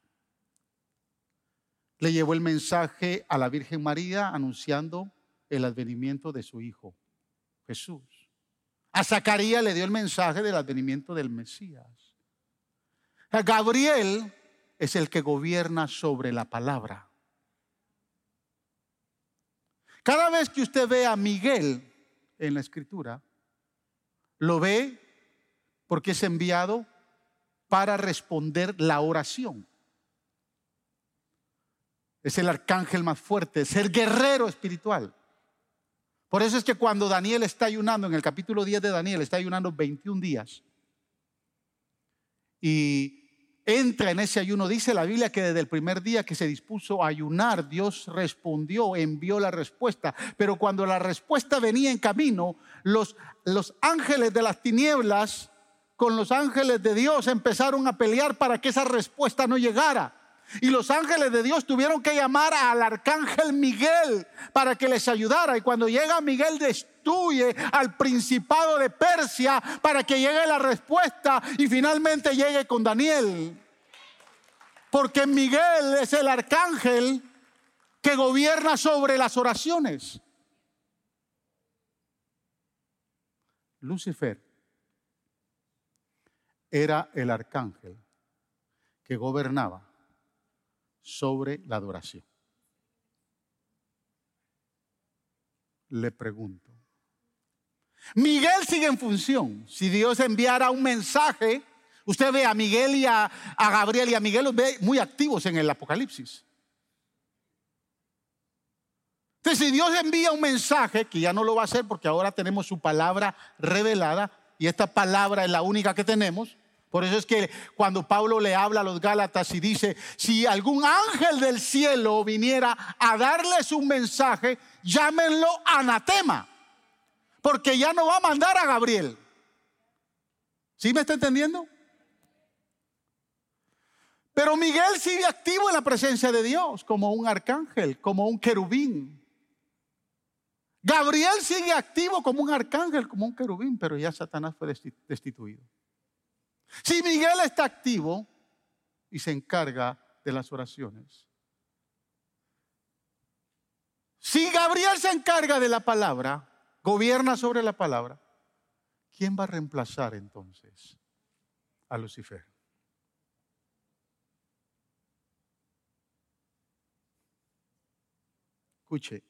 Le llevó el mensaje a la Virgen María anunciando el advenimiento de su Hijo, Jesús. A Zacarías le dio el mensaje del advenimiento del Mesías. Gabriel es el que gobierna sobre la palabra. Cada vez que usted ve a Miguel en la escritura, lo ve porque es enviado para responder la oración. Es el arcángel más fuerte, es el guerrero espiritual. Por eso es que cuando Daniel está ayunando, en el capítulo 10 de Daniel, está ayunando 21 días. Y entra en ese ayuno. Dice la Biblia que desde el primer día que se dispuso a ayunar, Dios respondió, envió la respuesta. Pero cuando la respuesta venía en camino, los, los ángeles de las tinieblas con los ángeles de Dios empezaron a pelear para que esa respuesta no llegara. Y los ángeles de Dios tuvieron que llamar al arcángel Miguel para que les ayudara. Y cuando llega Miguel destruye al principado de Persia para que llegue la respuesta y finalmente llegue con Daniel. Porque Miguel es el arcángel que gobierna sobre las oraciones. Lucifer era el arcángel que gobernaba sobre la adoración. Le pregunto, Miguel sigue en función. Si Dios enviara un mensaje, usted ve a Miguel y a, Gabriel y a Miguel los ve muy activos en el Apocalipsis. Entonces, si Dios envía un mensaje, que ya no lo va a hacer porque ahora tenemos su palabra revelada, y esta palabra es la única que tenemos, por eso es que cuando Pablo le habla a los Gálatas y dice, si algún ángel del cielo viniera a darles un mensaje, llámenlo anatema, porque ya no va a mandar a Gabriel. ¿Sí me está entendiendo? Pero Miguel sigue activo en la presencia de Dios, como un arcángel, como un querubín. Gabriel sigue activo como un arcángel, como un querubín, pero ya Satanás fue destituido. Si Miguel está activo y se encarga de las oraciones. Si Gabriel se encarga de la palabra, gobierna sobre la palabra, ¿quién va a reemplazar entonces a Lucifer? Escuche,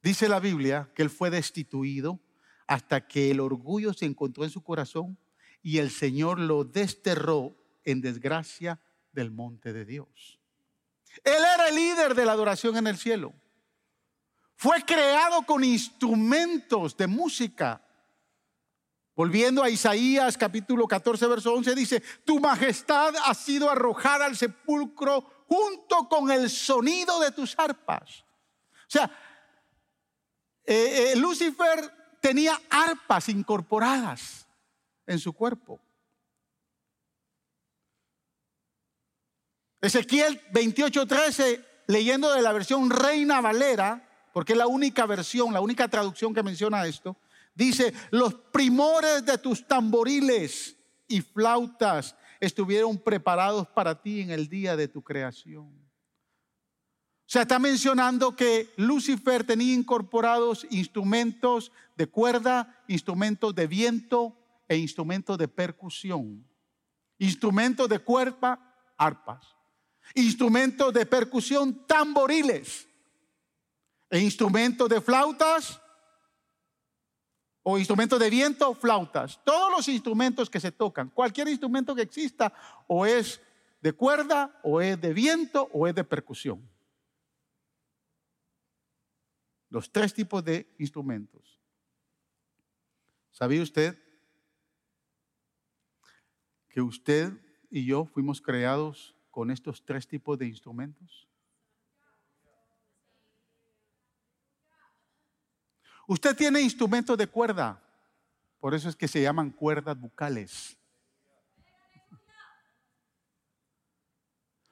dice la Biblia que él fue destituido hasta que el orgullo se encontró en su corazón y el Señor lo desterró en desgracia del monte de Dios. Él era el líder de la adoración en el cielo. Fue creado con instrumentos de música. Volviendo a Isaías capítulo 14, verso 11, dice, tu majestad ha sido arrojada al sepulcro junto con el sonido de tus arpas. O sea, eh, eh, Lucifer tenía arpas incorporadas en su cuerpo. Ezequiel 28:13, leyendo de la versión Reina Valera, porque es la única versión, la única traducción que menciona esto, dice, los primores de tus tamboriles y flautas estuvieron preparados para ti en el día de tu creación. Sea, está mencionando que Lucifer tenía incorporados instrumentos de cuerda, instrumentos de viento e instrumentos de percusión. Instrumentos de cuerda, arpas. Instrumentos de percusión, tamboriles. E instrumentos de flautas o instrumentos de viento, flautas. Todos los instrumentos que se tocan, cualquier instrumento que exista, o es de cuerda, o es de viento, o es de percusión. Los tres tipos de instrumentos. ¿Sabía usted que usted y yo fuimos creados con estos tres tipos de instrumentos? Usted tiene instrumentos de cuerda, por eso es que se llaman cuerdas bucales.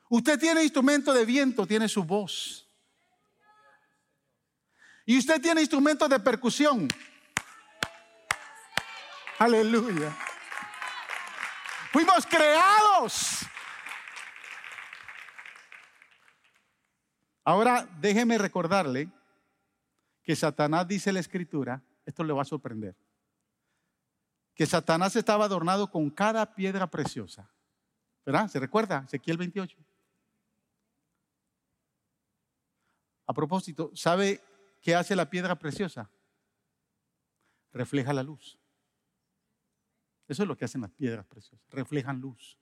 Usted tiene instrumento de viento, tiene su voz. Y usted tiene instrumentos de percusión. Aleluya. Fuimos creados. Ahora déjeme recordarle que Satanás dice la escritura, esto le va a sorprender, que Satanás estaba adornado con cada piedra preciosa. ¿Verdad? ¿Se recuerda? Ezequiel 28. A propósito, ¿sabe ¿Qué hace la piedra preciosa? Refleja la luz. Eso es lo que hacen las piedras preciosas, reflejan luz.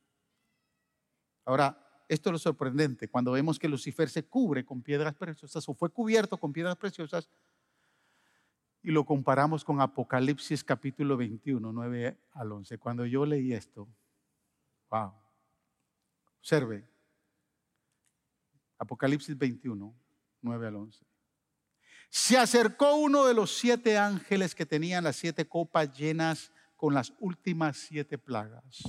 Ahora, esto es lo sorprendente, cuando vemos que Lucifer se cubre con piedras preciosas o fue cubierto con piedras preciosas y lo comparamos con Apocalipsis capítulo 21, 9 al 11. Cuando yo leí esto, wow, observe, Apocalipsis 21, 9 al 11. Se acercó uno de los siete ángeles que tenían las siete copas llenas con las últimas siete plagas.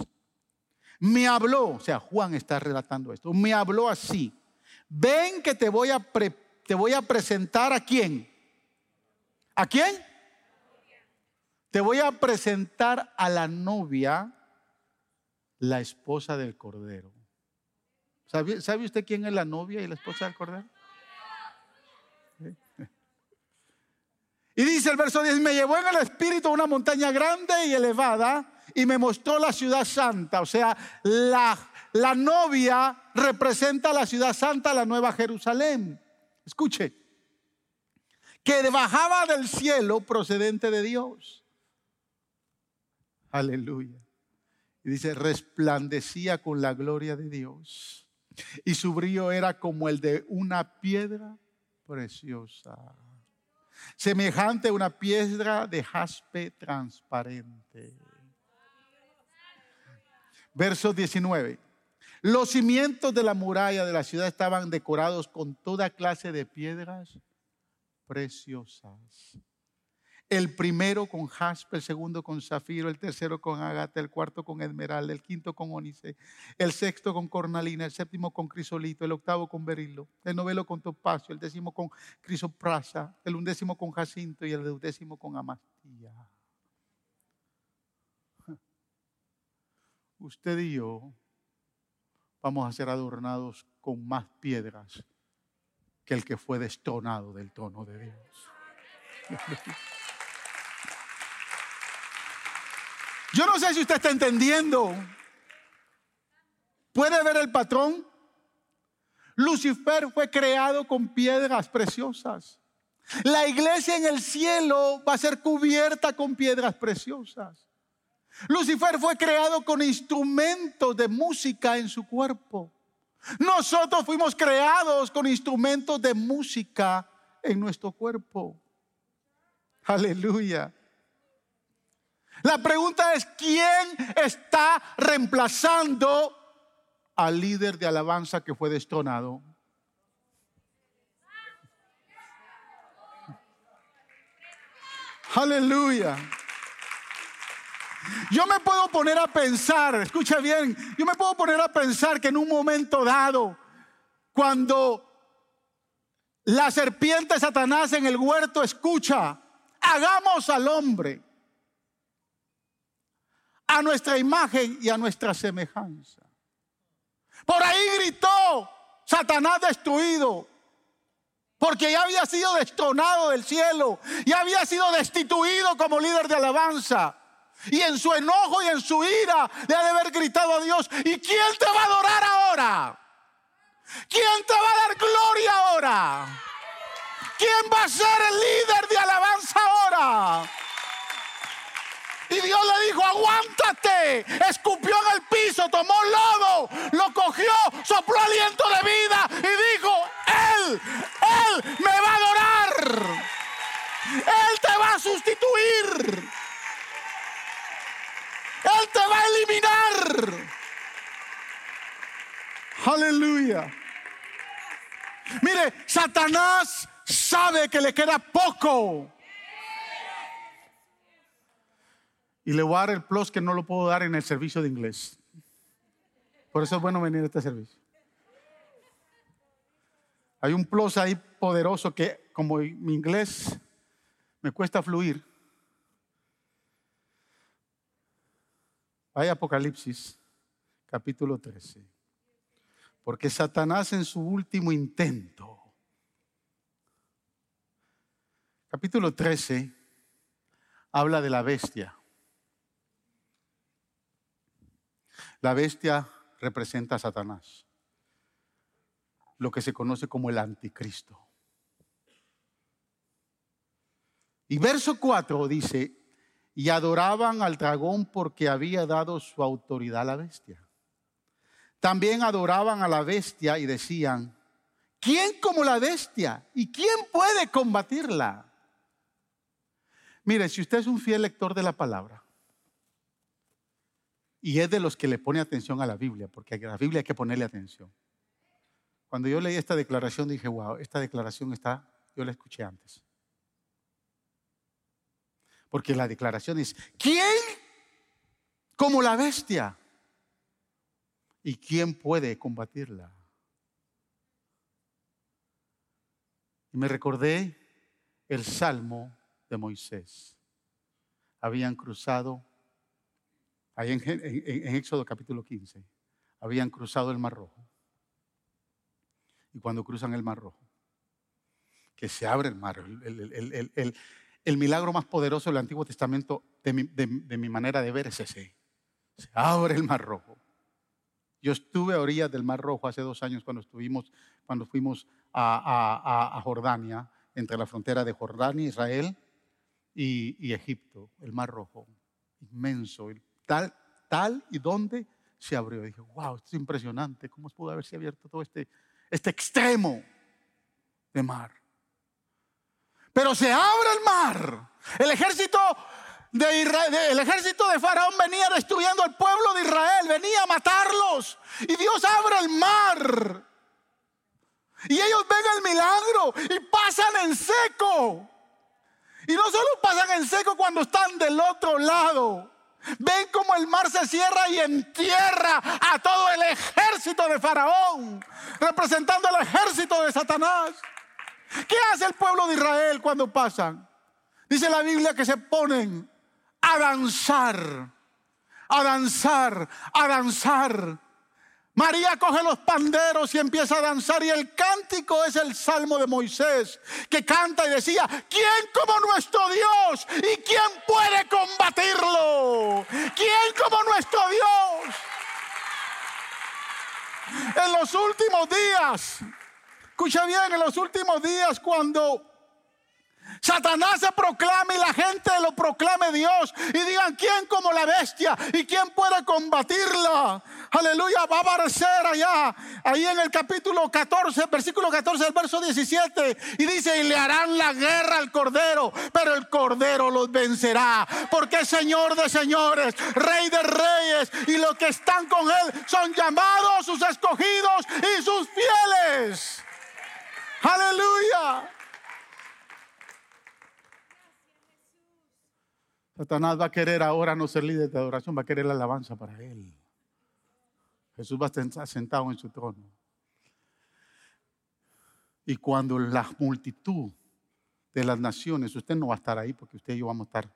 Me habló, o sea, Juan está relatando esto, me habló así, ven que te voy a, te voy a presentar a quién. ¿A quién? Te voy a presentar a la novia, la esposa del Cordero. ¿Sabe, ¿Sabe, usted quién es la novia y la esposa del Cordero? Y dice el verso 10, me llevó en el espíritu a una montaña grande y elevada y me mostró la ciudad santa. O sea, la, la novia representa la ciudad santa, la nueva Jerusalén. Escuche, que bajaba del cielo procedente de Dios. Aleluya. Y dice, resplandecía con la gloria de Dios. Y su brillo era como el de una piedra preciosa semejante a una piedra de jaspe transparente. Verso 19. Los cimientos de la muralla de la ciudad estaban decorados con toda clase de piedras preciosas el primero con jaspe, el segundo con zafiro, el tercero con agata, el cuarto con esmeralda, el quinto con ónice, el sexto con cornalina, el séptimo con crisolito, el octavo con berilo, el novelo con topacio, el décimo con crisoprasa, el undécimo con jacinto y el duodécimo con amastía. *laughs* Usted y yo vamos a ser adornados con más piedras que el que fue destronado del trono de Dios. *laughs* Yo no sé si usted está entendiendo. ¿Puede ver el patrón? Lucifer fue creado con piedras preciosas. La iglesia en el cielo va a ser cubierta con piedras preciosas. Lucifer fue creado con instrumentos de música en su cuerpo. Nosotros fuimos creados con instrumentos de música en nuestro cuerpo. Aleluya. La pregunta es, ¿quién está reemplazando al líder de alabanza que fue destronado? Aleluya. Yo me puedo poner a pensar, escucha bien, yo me puedo poner a pensar que en un momento dado, cuando la serpiente Satanás en el huerto escucha, hagamos al hombre a nuestra imagen y a nuestra semejanza. Por ahí gritó Satanás destruido, porque ya había sido destronado del cielo, ya había sido destituido como líder de alabanza. Y en su enojo y en su ira le ha de haber gritado a Dios, ¿y quién te va a adorar ahora? ¿Quién te va a dar gloria ahora? ¿Quién va a ser el líder de alabanza ahora? Y Dios le dijo, aguántate. Escupió en el piso, tomó lodo, lo cogió, sopló aliento de vida y dijo, Él, Él me va a adorar. Él te va a sustituir. Él te va a eliminar. Aleluya. Mire, Satanás sabe que le queda poco Y le voy a dar el plus que no lo puedo dar en el servicio de inglés. Por eso es bueno venir a este servicio. Hay un plus ahí poderoso que como mi inglés me cuesta fluir. Hay Apocalipsis, capítulo 13. Porque Satanás en su último intento, capítulo 13, habla de la bestia. La bestia representa a Satanás, lo que se conoce como el anticristo. Y verso 4 dice, y adoraban al dragón porque había dado su autoridad a la bestia. También adoraban a la bestia y decían, ¿quién como la bestia? ¿Y quién puede combatirla? Mire, si usted es un fiel lector de la palabra, y es de los que le pone atención a la Biblia, porque a la Biblia hay que ponerle atención. Cuando yo leí esta declaración dije, wow, esta declaración está, yo la escuché antes. Porque la declaración es, ¿quién como la bestia. ¿Y quién puede combatirla? Y me recordé el salmo de Moisés. Habían cruzado, ahí en, en Éxodo capítulo 15, habían cruzado el Mar Rojo. Y cuando cruzan el Mar Rojo, que se abre el mar, el, milagro más poderoso del Antiguo Testamento, de mi, de mi manera de ver, es ese. Se abre el Mar Rojo. Yo estuve a orillas del Mar Rojo hace dos años cuando, estuvimos, cuando fuimos a, Jordania, entre la frontera de Jordania, Israel y, Egipto, el Mar Rojo, inmenso, tal, tal y donde se abrió. dije, wow, esto es impresionante, ¿cómo pudo haberse abierto todo este, este extremo de mar? Pero se abre el mar. El ejército el ejército de Faraón venía destruyendo al pueblo de Israel, venía a matarlos. Y Dios abre el mar. Y ellos ven el milagro y pasan en seco. Y no solo pasan en seco cuando están del otro lado. Ven como el mar se cierra y entierra a todo el ejército de Faraón, representando al ejército de Satanás. ¿Qué hace el pueblo de Israel cuando pasan? Dice la Biblia que se ponen a danzar, a danzar, a danzar. María coge los panderos y empieza a danzar y el cántico es el salmo de Moisés que canta y decía, ¿quién como nuestro Dios? ¿Y quién puede combatirlo? ¿Quién como nuestro Dios? En los últimos días, escucha bien, en los últimos días cuando Satanás se proclama y la gente lo proclame Dios. Y digan, ¿quién como la bestia? ¿Y quién puede combatirla? Aleluya, va a aparecer allá, ahí en el capítulo 14, versículo 14 del verso 17. Y dice, y le harán la guerra al Cordero, pero el Cordero los vencerá. Porque es Señor de señores, Rey de reyes. Y los que están con Él son llamados, sus escogidos y sus fieles. Aleluya. Satanás va a querer ahora no ser líder de adoración, va a querer la alabanza para él. Jesús va a estar sentado en su trono. Y cuando la multitud de las naciones, usted no va a estar ahí porque usted y yo vamos a estar,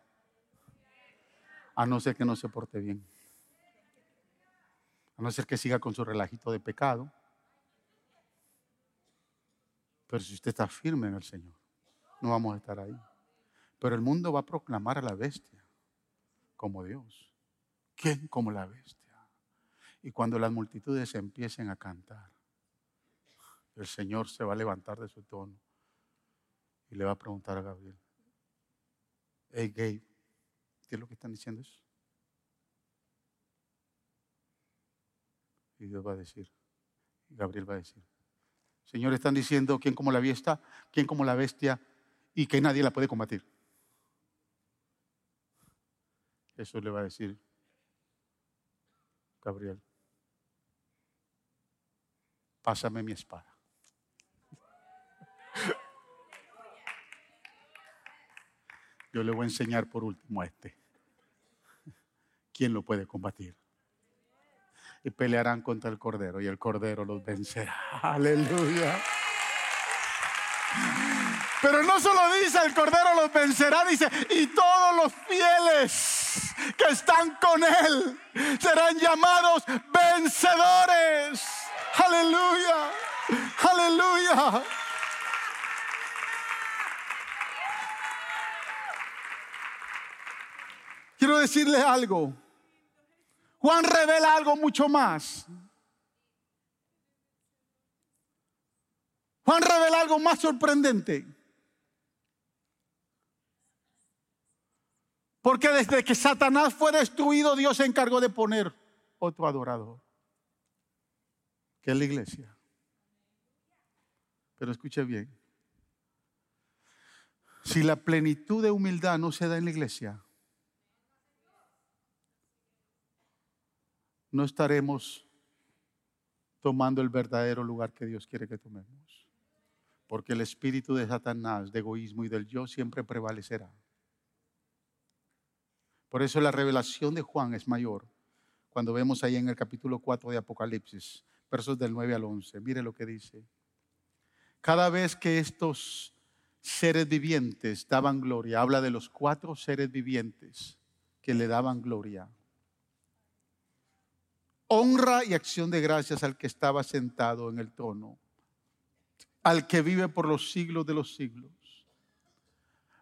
a no ser que no se porte bien, a no ser que siga con su relajito de pecado. Pero si usted está firme en el Señor, no vamos a estar ahí. Pero el mundo va a proclamar a la bestia como Dios. ¿Quién como la bestia? Y cuando las multitudes empiecen a cantar, el Señor se va a levantar de su tono y le va a preguntar a Gabriel, hey Gabe, ¿qué es lo que están diciendo eso? Y Dios va a decir, Gabriel va a decir, Señor, están diciendo quién como la bestia, quién como la bestia y que nadie la puede combatir. Eso le va a decir Gabriel. Pásame mi espada. Yo le voy a enseñar por último a este. ¿Quién lo puede combatir? Y pelearán contra el Cordero y el Cordero los vencerá. Aleluya. Pero no solo dice el Cordero los vencerá, dice, y todos los fieles que están con Él serán llamados vencedores. Aleluya, aleluya. Quiero decirle algo. Juan revela algo mucho más. Juan revela algo más sorprendente. Porque desde que Satanás fue destruido, Dios se encargó de poner otro adorador, que es la iglesia. Pero escuche bien, si la plenitud de humildad no se da en la iglesia, no estaremos tomando el verdadero lugar que Dios quiere que tomemos. Porque el espíritu de Satanás, de egoísmo y del yo siempre prevalecerá. Por eso la revelación de Juan es mayor. Cuando vemos ahí en el capítulo 4 de Apocalipsis, versos del 9 al 11, mire lo que dice. Cada vez que estos seres vivientes daban gloria, habla de los cuatro seres vivientes que le daban gloria. Honra y acción de gracias al que estaba sentado en el trono, al que vive por los siglos de los siglos.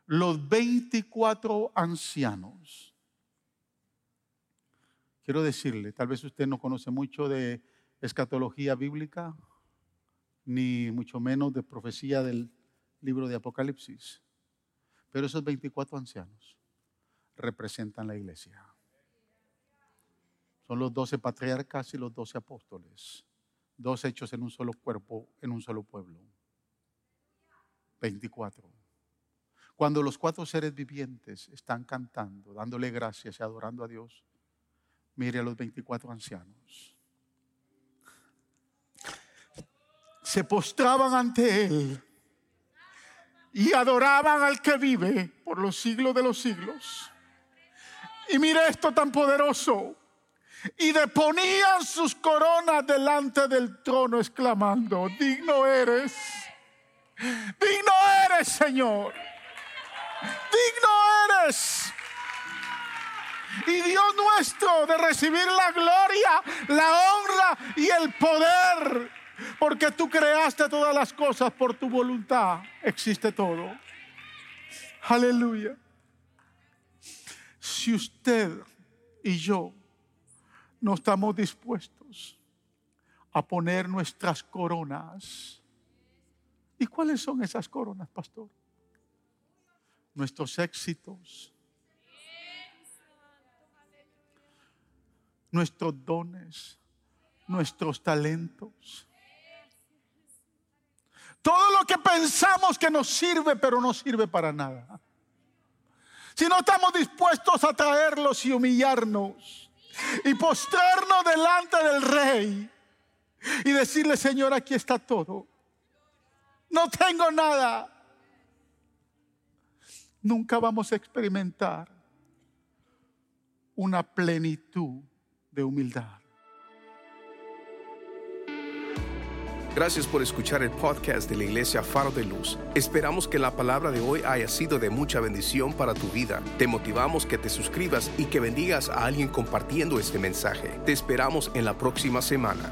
Los 24 ancianos. Quiero decirle, tal vez usted no conoce mucho de escatología bíblica, ni mucho menos de profecía del libro de Apocalipsis. Pero esos 24 ancianos representan la iglesia. Son los 12 patriarcas y los 12 apóstoles. Dos hechos en un solo cuerpo, en un solo pueblo. 24. Cuando los cuatro seres vivientes están cantando, dándole gracias y adorando a Dios, mire a los 24 ancianos. Se postraban ante Él y adoraban al que vive por los siglos de los siglos. Y mire esto tan poderoso. Y deponían sus coronas delante del trono exclamando, digno eres, digno eres Señor, digno eres. Y Dios nuestro de recibir la gloria, la honra y el poder porque tú creaste todas las cosas por tu voluntad. Existe todo. Aleluya. Si usted y yo no estamos dispuestos a poner nuestras coronas, ¿y cuáles son esas coronas, pastor? Nuestros éxitos, nuestros dones, nuestros talentos todo lo que pensamos que nos sirve, pero no sirve para nada. Si no estamos dispuestos a traerlos y humillarnos y postrarnos delante del rey y decirle, Señor, aquí está todo. No tengo nada. Nunca vamos a experimentar una plenitud de humildad. Gracias por escuchar el podcast de la Iglesia Faro de Luz. Esperamos que la palabra de hoy haya sido de mucha bendición para tu vida. Te motivamos que te suscribas y que bendigas a alguien compartiendo este mensaje. Te esperamos en la próxima semana.